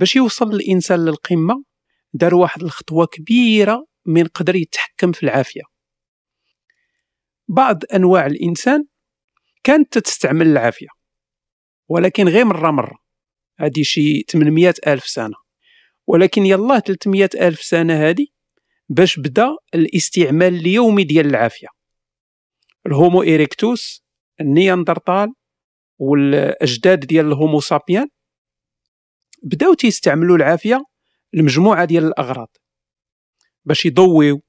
باش يوصل الإنسان للقمة دار واحد الخطوة كبيرة من قدر يتحكم في العافية. بعض أنواع الإنسان كانت تستعمل العافية ولكن غير مرة مرة. هذه شي 800 ألف سنة. ولكن يلا 300 ألف سنة هذه باش بدا الاستعمال اليومي ديال العافية. ال Homo erectus ال Néandertal والأجداد ديال الهومو سابيان بداو تيستعملوا العافية لمجموعة ديال الأغراض باش يضويو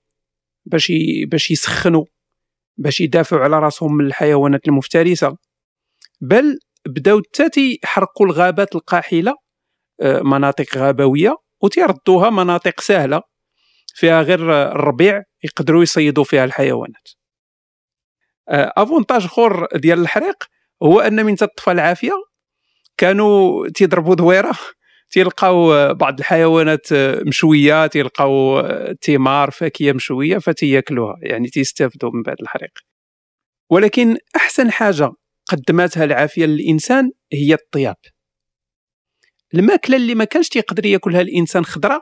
باش. باش يسخنوا باش يدافعوا على راسهم من الحيوانات المفترسة بل بداو حتى يحرقوا الغابات القاحلة آه، مناطق غابوية وتيردوها مناطق سهلة فيها غير الربيع يقدروا يصيدوا فيها الحيوانات افونتاج أخر ديال الحريق هو أن من تطفى العافية كانوا تيضربوا دويرة تيلقاو بعض الحيوانات مشوية تيلقاو ثمار فاكهه مشوية فتياكلوها يعني تيستافدوا من بعد الحريق. ولكن أحسن حاجة قدمتها العافية للإنسان هي الطياب. الماكلة اللي ما كانش تيقدر ياكلها الإنسان خضراء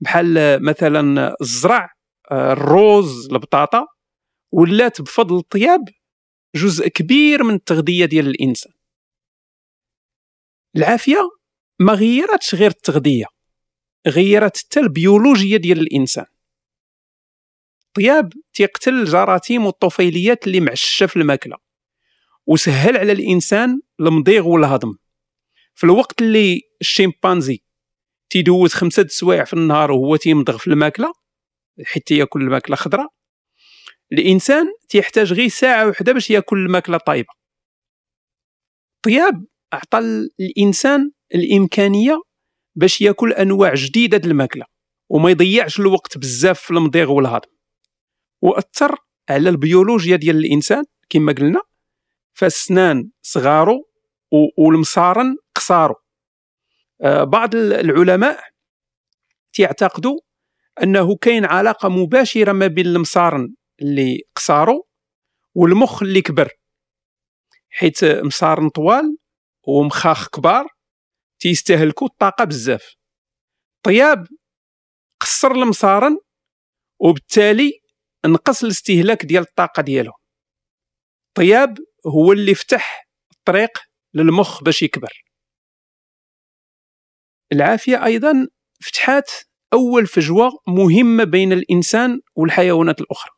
بحال مثلا الزرع الروز البطاطا ولات بفضل الطياب جزء كبير من التغذية ديال الإنسان. العافية ما غيرتش غير التغذية غيرت حتى البيولوجيا ديال الإنسان. الطياب تيقتل الجراثيم والطفيليات اللي معششة في الماكلة وسهل على الإنسان المضيغ والهضم. في الوقت اللي الشيمبانزي تيدوز خمسة سوايع في النهار وهو تيمضغ في الماكلة حيت ياكل الماكلة خضراء الإنسان تيحتاج غير ساعة وحدة باش ياكل الماكلة طايبة. طياب أعطى الإنسان الإمكانية باش ياكل أنواع جديدة د الماكلة وما يضيعش الوقت بزاف في المضيغ والهضم. وأثر على البيولوجيا ديال الإنسان كما قلنا فالسنان صغارو والمصارن قصارو آه، بعض العلماء تيعتقدوا أنه كاين علاقة مباشرة ما بين المصارن اللي قصارو والمخ اللي كبر حيت مصارن طوال ومخاخ كبار تيستهلكوا الطاقة بزاف. طياب قصر المصارن وبالتالي نقص الاستهلاك ديال الطاقة ديالهم. طياب هو اللي فتح الطريق للمخ باش يكبر. العافية أيضا فتحات أول فجوة مهمة بين الإنسان والحيوانات الأخرى.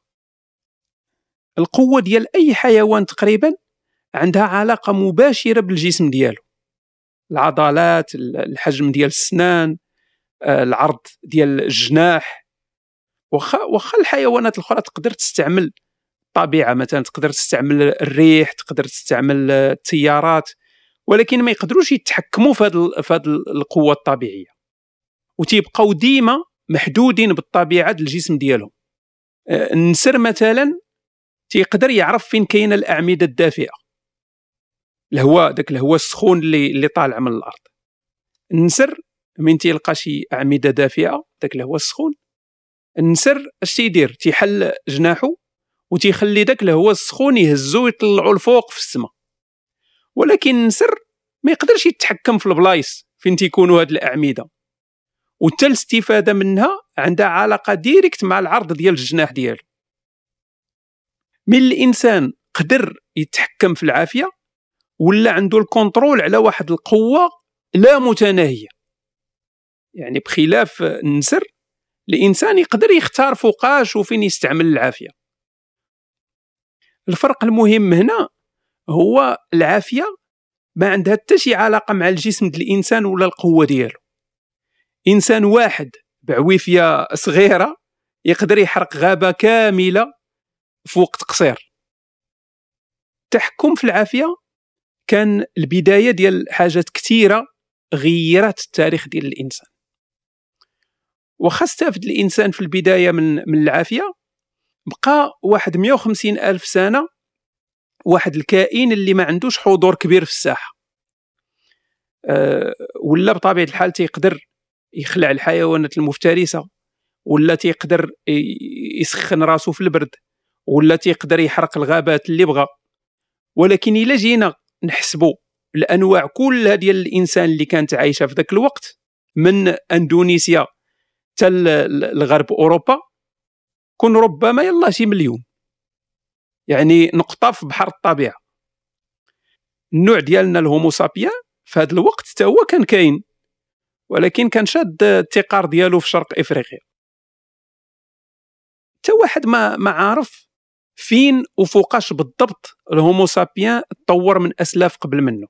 القوة ديال أي حيوان تقريبا عندها علاقة مباشرة بالجسم ديالو. العضلات الحجم ديال السنان آه، العرض ديال الجناح. واخا واخا الحيوانات الأخرى تقدر تستعمل الطبيعة مثلا تقدر تستعمل الريح تقدر تستعمل التيارات ولكن ما يقدروش يتحكموا في هذه القوة الطبيعية. وتيبقاو ديما محدودين بالطبيعة الجسم ديالهم. آه، النسر مثلا تيقدر يعرف فين كاينة الأعمدة الدافئة. الهواء داك الهواء السخون اللي اللي طالع من الأرض. النسر من تيلقى شي أعمدة دافئة داك الهواء السخون. النسر اش تيدير؟ تيحل جناحه وتيخلي داك الهواء السخون يهزو ويطلعو الفوق في السماء ولكن النسر ما يقدرش يتحكم في ال places فين تيكونوا هاد الأعمدة. وحتى الاستفادة منها عندها علاقة directe مع العرض ديال الجناح ديالو. من الإنسان قدر يتحكم في العافية ولا عنده الكونترول على واحد القوة لا متناهية. يعني بخلاف النسر الإنسان يقدر يختار فوقاش وفين يستعمل العافية. الفرق المهم هنا هو العافية ما عندها حتى شي علاقة مع الجسم ديال الإنسان ولا القوة ديالو. إنسان واحد بعويفية صغيرة يقدر يحرق غابة كاملة في وقت قصير. التحكم في العافية كان البداية ديال حاجات كثيرة غيرت التاريخ ديال الإنسان. وخا استفد الإنسان في البداية من من العافية بقى واحد 150 ألف سنة واحد الكائن اللي ما عندوش حضور كبير في الساحة. أه ولا بطبيعة الحال تيقدر يخلع الحيوانات المفترسة ولا تيقدر يسخن راسو في البرد ولا تيقدر يحرق الغابات اللي بغى ولكن إلا جينا نحسبوا الانواع كلها ديال الإنسان اللي كانت عايشة في ذاك الوقت من أندونيسيا حتى الغرب أوروبا كون ربما يلا شي مليون. يعني نقطة في بحر الطبيعة. النوع ديالنا الهومو سابيان في هذا الوقت حتى هو كان كاين ولكن كان شاد التقار ديالو في شرق إفريقيا. حتى واحد ما ما عارف فين وفوقاش بالضبط الهومو سابيان تطور من أسلاف قبل منه.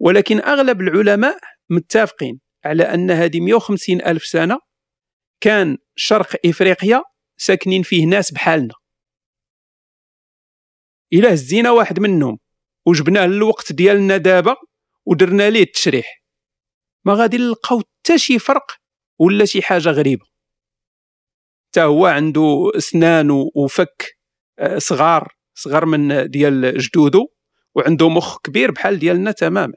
ولكن أغلب العلماء متفقين على أن هذه 150 ألف سنة كان شرق إفريقيا ساكنين فيه ناس بحالنا. الا هزينا واحد منهم وجبناه للوقت ديالنا دابا ودرنا ليه التشريح. ما غادي نلقاو حتى شي فرق ولا شي حاجة غريبة. حتى هو عنده أسنان وفك آه، صغار صغر من ديال جدودو وعنده مخ كبير بحال ديالنا تماما.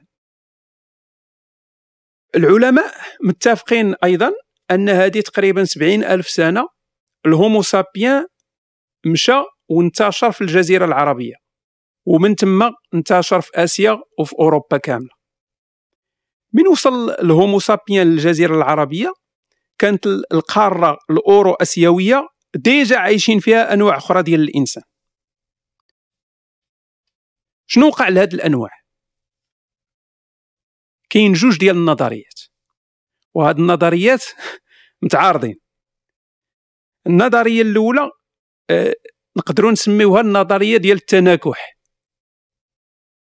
العلماء متفقين أيضا أن هذه تقريبا سبعين ألف سنة الهومو سابيان مشى وانتشر في الجزيرة العربية ومن ثم انتشر في آسيا وفي أوروبا كاملة. من وصل ال Homo sapiens للجزيرة العربية؟ كانت القارة الاورو اسيويه déjà عايشين فيها أنواع أخرى ديال الإنسان. شنو وقع لهاد الأنواع؟ كاين جوج ديال النظريات وهاد النظريات متعارضين. النظرية الأولى آه، نقدروا نسميوها النظرية ديال التناكح.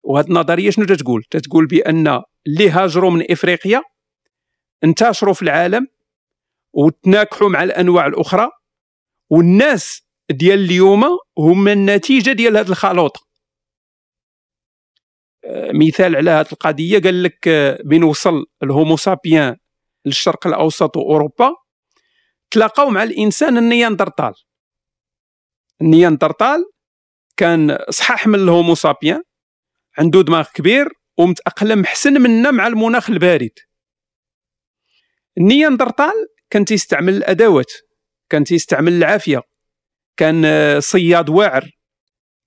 وهاد النظرية شنو تتقول؟ تتقول بأن اللي هاجروا من إفريقيا انتشروا في العالم وتناكحوا مع الأنواع الأخرى والناس ديال اليوم هما النتيجة ديال هذه الخلوطه آه، مثال على هذه القضية قال لك آه، بين وصل الهومو سابيان للشرق الأوسط وأوروبا تلاقاو مع الإنسان النياندرتال. النياندرتال كان صحاح من ال Homo sapiens عنده دماغ كبير ومتأقلم حسن منا مع المناخ البارد. النياندرتال كان تيستعمل الأدوات كان تيستعمل العافية كان آه، صياد واعر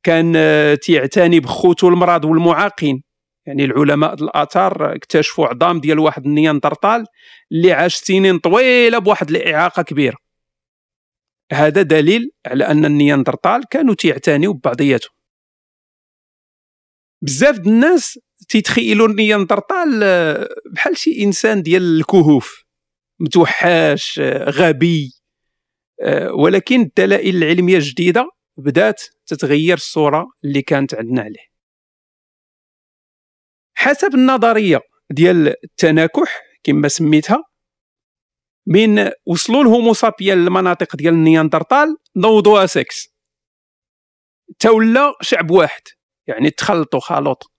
كان آه، تيعتني بخوته المراض والمعاقين. يعني العلماء الآثار اكتشفوا عظام ديال واحد النياندرتال اللي عاش سنين طويلة بواحد الإعاقة كبيرة. هذا دليل على أن النياندرتال كانوا تيعتنيوا ببعضياتهم بزاف د الناس تيتخيلوا النياندرتال آه، بحال شي إنسان ديال الكهوف متوحاش آه، غبي. ولكن الدلائل العلمية الجديدة بدأت تتغير الصورة اللي كانت عندنا عليه. حسب النظرية ديال التناكح كما سميتها من وصلوا ال Homo sapiens للمناطق ديال النياندرتال نوضوها سكس تا ولى شعب واحد يعني تخلطوا خلط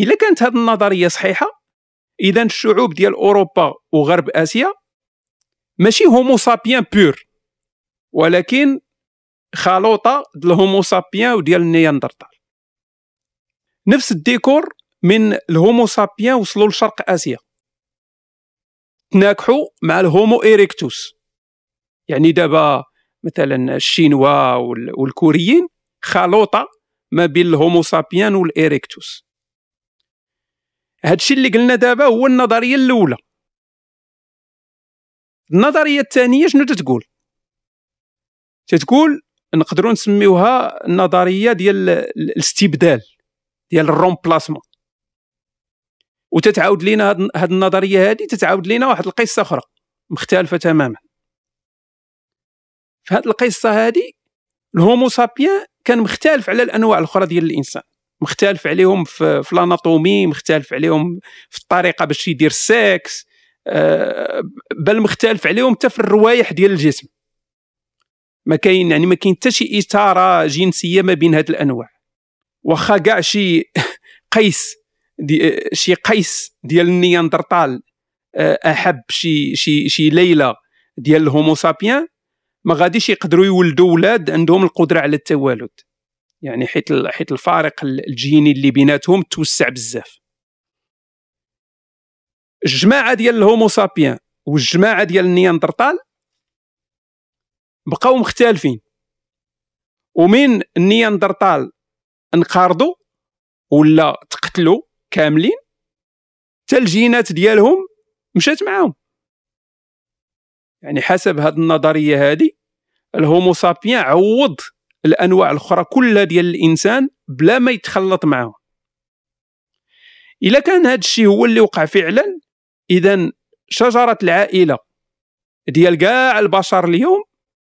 إلا كانت هذه النظرية صحيحة اذا الشعوب ديال أوروبا وغرب آسيا ماشي Homo sapiens pur ولكن خلوطة ديال ال Homo sapiens وديال النياندرتال. نفس الديكور من ال Homo sapiens وصلوا لشرق آسيا. تناكحوا مع ال Homo erectus. يعني دابا مثلا الشينوا والكوريين خلوطة ما بين ال Homo sapiens وال erectus. هادشي اللي قلنا دابا هو النظرية الأولى. النظرية الثانية شنو تتقول؟ تتقول نقدروا نسميوها النظرية ديال الاستبدال ديال الرومبلاسمون وتتعاود لينا هاد النظرية هذه تتعاود لينا واحد القصة أخرى مختلفة تماما. في هذه القصة هذه الهومو سابيان كان مختلف على الأنواع الأخرى ديال الإنسان. مختلف عليهم في, في ال anatomie مختلف عليهم في الطريقة باش يدير السكس بل مختلف عليهم حتى في الروايح ديال الجسم. ما كاين يعني ما كاين حتى شي إثارة جنسية ما بين هاد الأنواع. واخا كاع شي قيس دي شي قيس ديال النياندرتال آه، أحب شي شي شي ليلة ديال ال Homo sapiens ما غاديش يقدروا يولدوا أولاد عندهم القدرة على التوالد. يعني حيت حيت الفارق الجيني اللي بيناتهم توسع بزاف. الجماعة ديال ال Homo sapiens والجماعة ديال النياندرتال بقاو مختلفين. ومن النياندرتال انقرضوا ولا تقتلوا كاملين حتى الجينات ديالهم مشات معاهم. يعني حسب هذه النظرية هذه الهومو سابيان عوض الأنواع الأخرى كلها ديال الإنسان بلا ما يتخلط معاهم. إلا كان هذا الشيء هو اللي وقع فعلا اذا شجرة العائلة ديال كاع البشر اليوم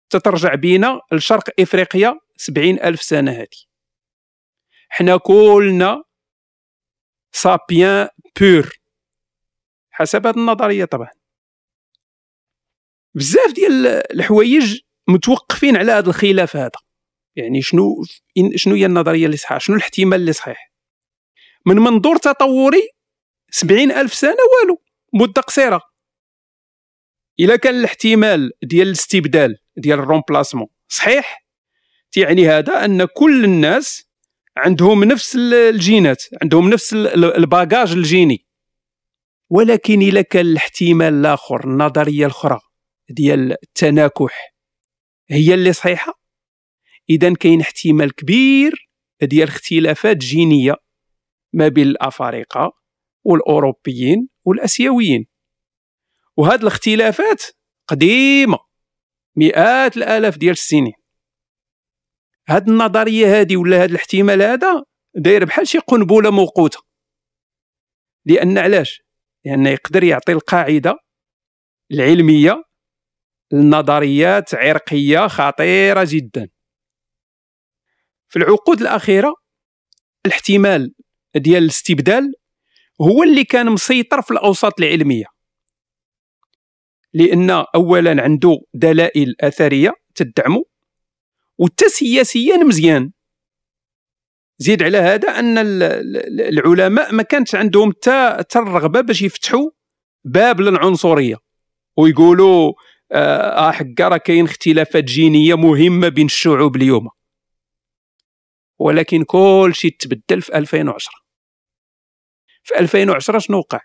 تترجع بينا لشرق إفريقيا سبعين ألف سنة هذه حنا كلنا سابيان بور حسب هذه النظرية طبعا. بزاف ديال الحوايج متوقفين على هذا الخلاف هذا. يعني شنو شنو هي النظرية اللي صحيحة؟ شنو الاحتمال اللي صحيح؟ من منظور تطوري سبعين ألف سنة والو. مدة قصيرة. إلا كان الاحتمال ديال الاستبدال ديال الرومبلاسمون صحيح تعني هذا أن كل الناس عندهم نفس الجينات عندهم نفس الباجاج الجيني. ولكن إلا كان الاحتمال الآخر النظرية الأخرى ديال التناكح هي اللي صحيحة؟ إذا كاين احتمال كبير ديال اختلافات جينية ما بين الأفارقة. والأوروبيين والأسيويين. وهاد الاختلافات قديمة مئات الآلاف ديال السنين. هاد النظرية هادي ولا هاد الاحتمال هذا داير بحال شي قنبلة موقوتة. لأن علاش؟ لأن يقدر يعطي القاعدة العلمية لنظريات عرقية خطيرة جدا. في العقود الأخيرة الاحتمال ديال الاستبدال هو اللي كان مسيطر في الأوساط العلمية. لأن اولا عنده دلائل أثرية تدعمه وتا سياسيا مزيان. زيد على هذا أن العلماء ما كانت عندهم تا الرغبة باش يفتحوا باب للعنصرية. ويقولوا آه حكا راه كاين اختلافات جينية مهمة بين الشعوب اليوم. ولكن كل شيء تبدل في 2010 في 2010 شنو وقع؟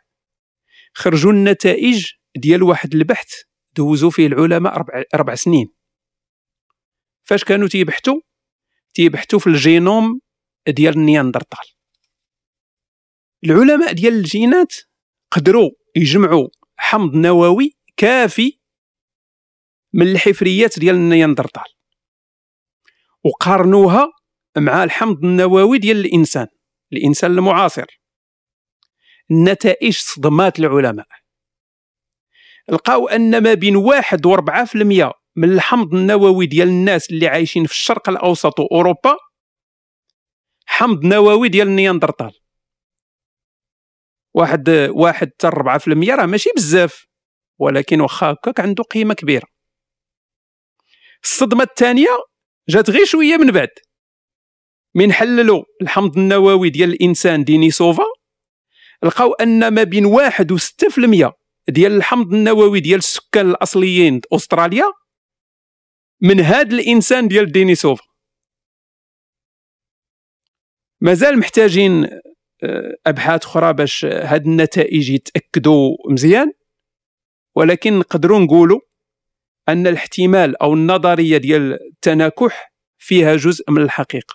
خرجوا النتائج ديال واحد البحث دوزوا فيه العلماء ربع, ربع سنين. فاش كانوا تيبحثوا؟ تيبحثوا في الجينوم ديال النياندرتال. العلماء ديال الجينات قدروا يجمعوا حمض نووي كافي من الحفريات ديال النياندرتال. وقارنوها مع الحمض النووي ديال الإنسان. الإنسان المعاصر. النتائج صدمات العلماء. لقاو أن ما بين واحد و4% من الحمض النووي ديال الناس اللي عايشين في الشرق الأوسط وأوروبا حمض نووي ديال النياندرتال واحد واحد حتى 4% راه ماشي بزاف ولكن واخا هكاك عنده قيمة كبيرة. الصدمة الثانية جات غير شوية من بعد. من حللوا الحمض النووي ديال الإنسان دينيسوفا لقاو أن ما بين واحد و 6% ديال الحمض النووي ديال السكان الأصليين أستراليا من هاد الإنسان ديال دينيسوفا مازال محتاجين آه، أبحاث أخرى باش هاد النتائج يتأكدوا مزيان ولكن نقدروا نقولوا أن الاحتمال أو النظرية ديال التناكح فيها جزء من الحقيقة.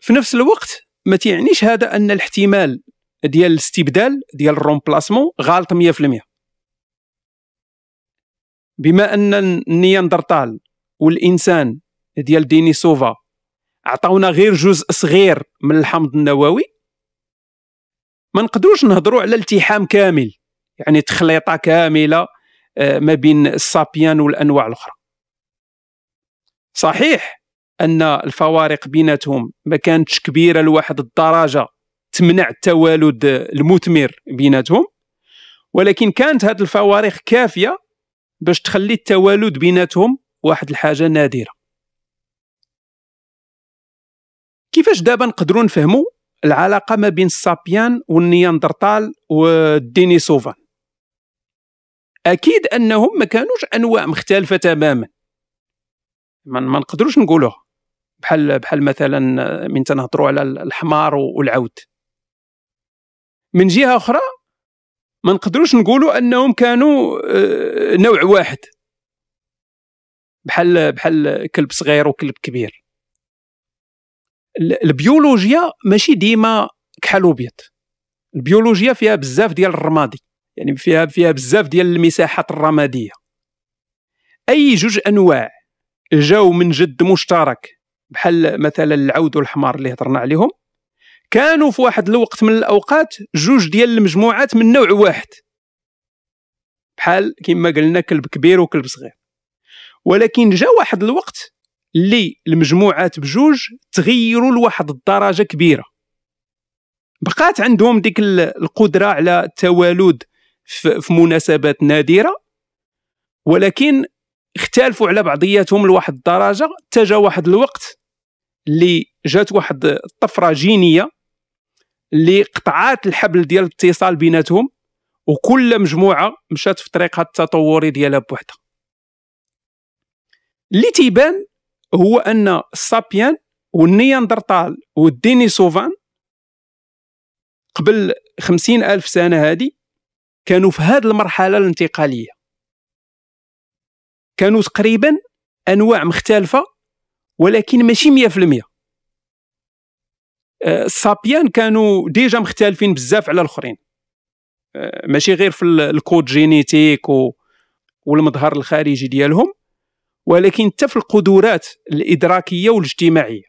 في نفس الوقت ما تيعنيش هذا أن الاحتمال ديال الاستبدال ديال ال remplacement غالط 100% بما أن النياندرتال والإنسان ديال دينيسوفا عطاونا غير جزء صغير من الحمض النووي ما نقدروش نهضروا على التحام كامل يعني تخليطة كاملة آه، ما بين السابيان والأنواع الأخرى. صحيح أن الفوارق بيناتهم ما كانتش كبيرة لواحد الدرجة تمنع التوالد المثمر بيناتهم ولكن كانت هذه الفوارق كافية باش تخلي التوالد بيناتهم واحد الحاجة نادرة. كيفاش دابا نقدروا نفهموا العلاقة ما بين السابيان والنياندرتال والدينيسوفان؟ أكيد أنهم ما كانوش أنواع مختلفة تماما. ما نقدروش نقولوها. بحال بحال مثلا من تنهضروا على الحمار والعود. من جهة أخرى ما نقدروش نقولوا أنهم كانوا آه، نوع واحد. بحال بحال كلب صغير وكلب كبير. البيولوجيا ماشي ديما كحل وبيض. البيولوجيا فيها بزاف ديال الرمادي. يعني فيها فيها بزاف ديال المساحات الرمادية. أي جوج أنواع جاو من جد مشترك. بحال مثلا العود والحمار اللي هضرنا عليهم كانوا في واحد الوقت من الأوقات جوج ديال المجموعات من نوع واحد. بحال كما قلنا كلب كبير وكلب صغير. ولكن جا واحد الوقت اللي المجموعات بجوج تغيروا لواحد الدرجة كبيرة. بقات عندهم ديك القدرة على التوالد في مناسبات نادرة ولكن اختلفوا على بعضياتهم لواحد الدرجة. حتى واحد الوقت اللي جات واحد الطفرة جينية اللي قطعات الحبل ديال الاتصال بيناتهم وكل مجموعة مشات في طريقها التطوري ديالها بوحدها. اللي تيبان هو أن ال sapiens والنياندرتال وال Dénisoviens قبل خمسين ألف سنة هذه كانوا في هذه المرحلة الانتقالية. كانوا تقريبا أنواع مختلفة ولكن ماشي 100% آه، ال sapiens كانوا déjà مختلفين بزاف على الآخرين. آه، ماشي غير في ال code génétique والمظهر الخارجي ديالهم ولكن حتى في القدرات الإدراكية والاجتماعية.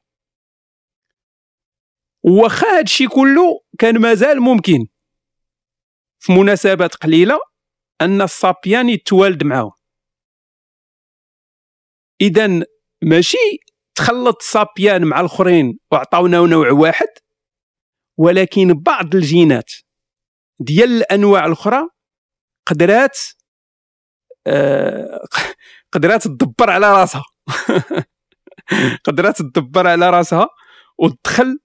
واخا هادشي كله كان مازال ممكن. في مناسبات قليلة أن السابيان يتوالد معاهم. اذا ماشي تخلط السابيان مع الآخرين وعطاونا نوع واحد ولكن بعض الجينات ديال الأنواع الأخرى قدرات آه قدرات تدبر على راسها. قدرات تدبر على راسها وتدخل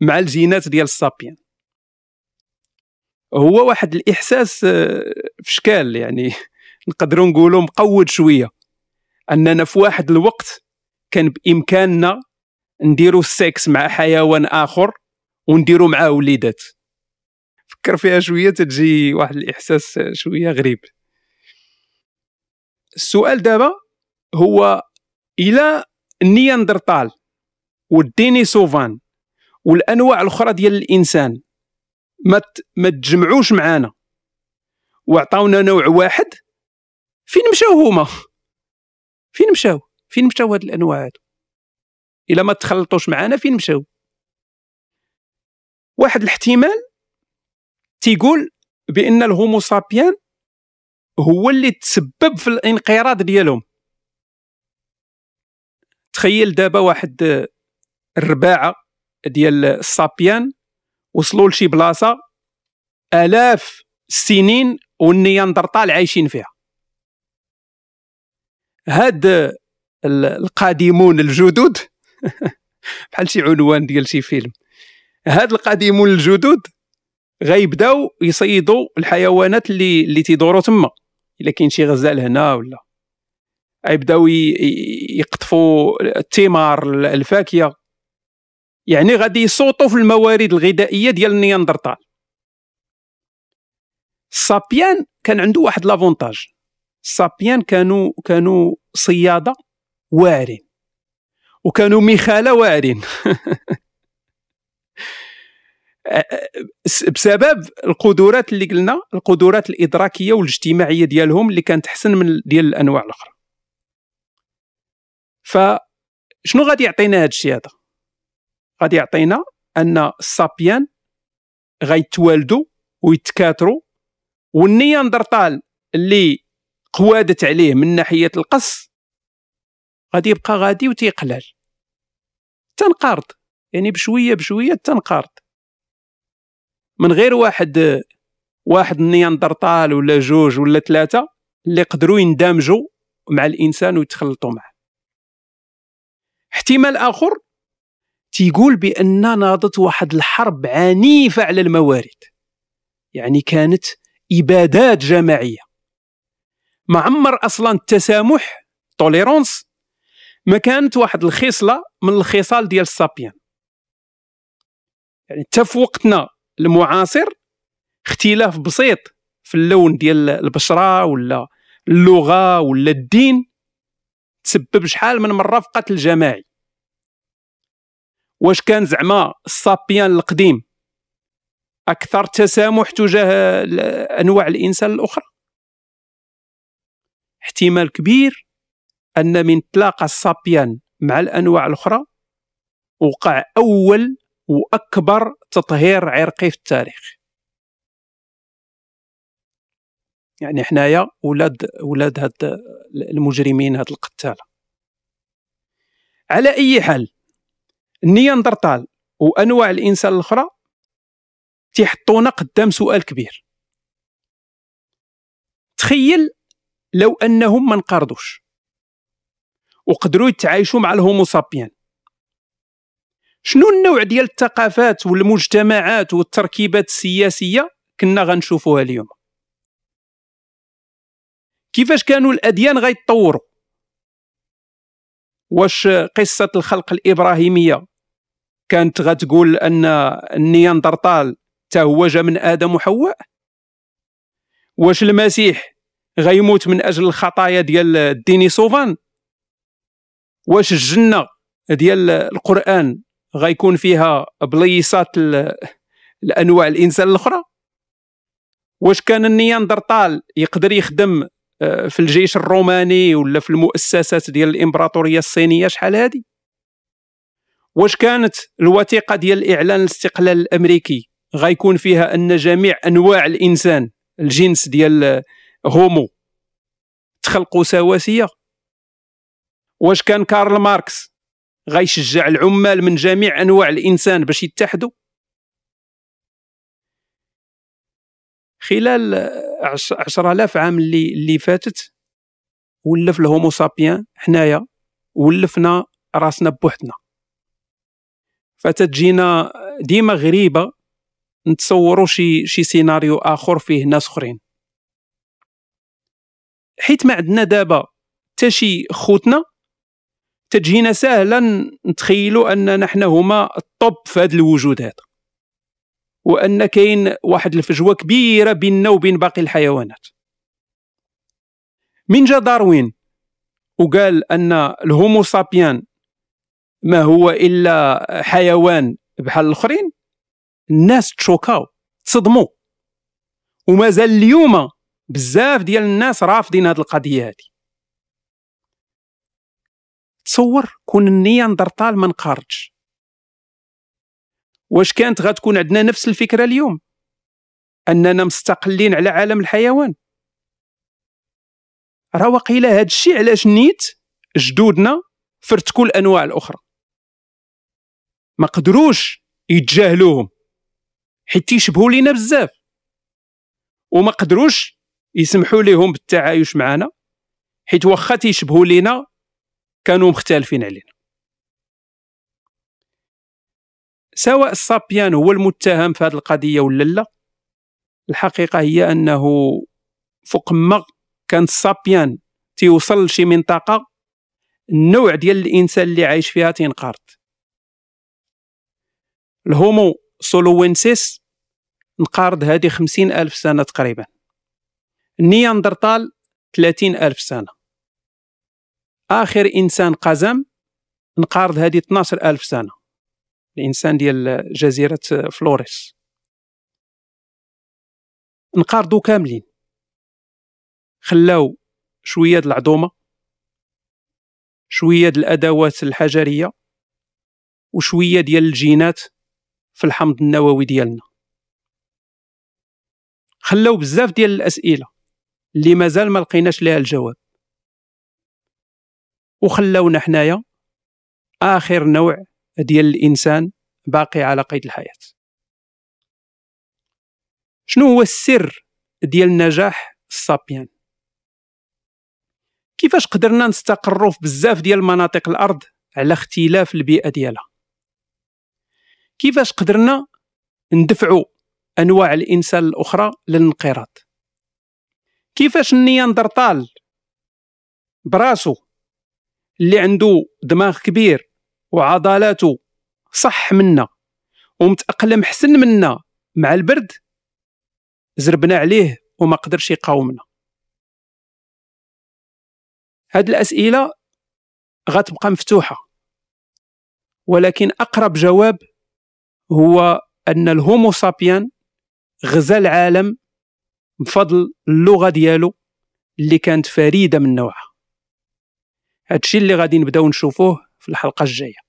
مع الجينات ديال السابيان. هو واحد الإحساس آه، في شكال يعني. نقدروا نقولوا مقود شوية. أننا في واحد الوقت كان بإمكاننا نديروا السكس مع حيوان آخر ونديروا معاه وليدات. فكر فيها شوية تجي واحد الإحساس شوية غريب. السؤال دابا هو إلى النياندرتال والدينيسوفان والأنواع الأخرى ديال الإنسان ما ما تجمعوش معانا وعطاونا نوع واحد فين مشاو هما؟ فين مشاو؟ فين مشاو هاد الأنواع هادو؟ إلا ما تخلطوش معانا فين مشاو؟ واحد الاحتمال تيقول بأن الهومو سابيان هو اللي تسبب في الانقراض ديالهم. تخيل دابا واحد الرباعة ديال السابيان وصلوا لشي بلاصة آلاف السنين والنياندرطال عايشين فيها. هاد القادمون الجدد. بحال شي عنوان ديال شي فيلم. هاد القادمون الجدد غيبداو يصيدوا الحيوانات اللي اللي تيدوروا تما إلا كاين شي غزال هنا ولا. غيبداو يقطفوا الثمار الفاكهة. يعني غادي يصوتوا في الموارد الغذائية ديال النياندرتال. السابيان كان عنده واحد لافونتاج. السابيان كانوا كانوا صيادة واعرين وكانوا مخالة واعرين بسبب القدرات اللي قلنا القدرات الإدراكية والاجتماعية ديالهم اللي كانت أحسن من ديال الأنواع الأخرى. فشنو غادي يعطينا هذا الشيء هذا؟ غادي يعطينا أن ال sapiens غيتوالدوا ويتكاثروا والنياندرتال اللي قوادت عليه من ناحية القص غادي يبقى غادي وتيقلال تنقرض يعني بشوية بشوية تنقرض من غير واحد واحد النياندرتال ولا جوج ولا ثلاثة اللي قدروا يندمجوا مع الإنسان ويتخلطوا معه. احتمال آخر تيقول بأن ناضت واحد الحرب عنيفة على الموارد. يعني كانت إبادات جماعية. معمر أصلا التسامح توليرونس ما كانت واحد الخصلة من الخصال ديال السابيان. يعني حتى في وقتنا المعاصر اختلاف بسيط في اللون ديال البشرة ولا اللغة ولا الدين تسبب شحال من مره في قتل جماعي واش كان زعما السابيان القديم أكثر تسامح تجاه أنواع الإنسان الأخرى؟ احتمال كبير أن من تلاقى السابيان مع الأنواع الأخرى وقع أول وأكبر تطهير عرقي في التاريخ. يعني حنايا ولاد ولاد هاد المجرمين هاد القتالة. على أي حال النياندرتال وأنواع الإنسان الأخرى تيحطونا قدام سؤال كبير. تخيل لو أنهم ما انقرضوش. وقدروا يتعايشوا مع الهومو سابيان. شنو النوع ديال الثقافات والمجتمعات والتركيبات السياسية كنا غنشوفوها اليوم؟ كيفاش كانوا الأديان غيتطوروا؟ واش قصة الخلق الإبراهيمية كانت غتقول أن النياندرتال حتى هو جا من آدم وحواء؟ واش المسيح غيموت من أجل الخطايا ديال الدينيسوفان؟ واش الجنة ديال القرآن غيكون فيها بليصات الأنواع الإنسان الأخرى؟ واش كان النياندرتال يقدر يخدم آه، في الجيش الروماني ولا في المؤسسات ديال الإمبراطورية الصينية؟ شحال هادي؟ واش كانت الوثيقة ديال إعلان الاستقلال الأمريكي غيكون فيها أن جميع أنواع الإنسان الجنس ديال هومو تخلقوا سواسية؟ واش كان كارل ماركس؟ غيشجع العمال من جميع أنواع الإنسان باش يتحدوا خلال عشر آلاف عام اللي اللي فاتت ولف ال Homo sapiens حنايا ولفنا راسنا بوحدنا. فتتجينا ديما غريبة نتصوروا شي شي سيناريو آخر فيه ناس أخرين. حيت ما عندنا دابا حتى شي خوتنا تجينا سهلا نتخيلوا اننا حنا هما الطوب في هذا الوجود هذا. وأن كاين واحد الفجوة كبيرة بيننا وبين باقي الحيوانات. من جا داروين وقال أن الهومو سابيان ما هو إلا حيوان بحال الآخرين الناس تشوكاو تصدموا ومازال اليوم بزاف ديال الناس رافضين هذه القضية هذه تصور كون النياندرتال ما نقارتش واش كانت غتكون عندنا نفس الفكرة اليوم؟ أننا مستقلين على عالم الحيوان. راه وقيله هذا الشيء علاش نيت جدودنا فرتكوا الانواع الأخرى. ما قدروش يتجاهلوهم حيت تيشبهوا لينا بزاف. وما قدروش يسمحوا لهم بالتعايش معنا حيت واخا تيشبهوا لينا كانوا مختلفين علينا. سواء السابيان هو المتهم في هذه القضية ولا لا الحقيقة هي أنه فوق ما كان السابيان تيوصل لشي منطقة النوع ديال الإنسان اللي عايش فيها تينقرض ال Homo soloensis نقارض هذه خمسين ألف سنة تقريبا. النياندرتال ثلاثين ألف سنة. آخر إنسان قزم نقارض هذه 12 ألف سنة. الإنسان ديال جزيرة فلوريس. نقارضو كاملين. خلاو شوية العظومة شوية الأدوات الحجرية وشوية ديال الجينات في الحمض النووي ديالنا. خلاو بزاف ديال الأسئلة اللي مازال ما لقيناش لها الجواب. وخلاونا حنايا آخر نوع ديال الإنسان باقي على قيد الحياة. شنو هو السر ديال نجاح السابيان؟ كيفاش قدرنا نستقروا في بزاف ديال مناطق الأرض على اختلاف البيئة ديالها؟ كيفاش قدرنا ندفعوا أنواع الإنسان الأخرى للانقراض؟ كيفاش النياندرتال براسو اللي عنده دماغ كبير وعضلاته صح منا ومتأقلم حسن منا مع البرد زربنا عليه وما قدرش يقاومنا. هاد الأسئلة غتبقى مفتوحة ولكن أقرب جواب هو أن الهومو سابيان غزا العالم بفضل اللغة ديالو اللي كانت فريدة من نوعها. هادشي اللي غادي نبداو نشوفوه في الحلقة الجاية.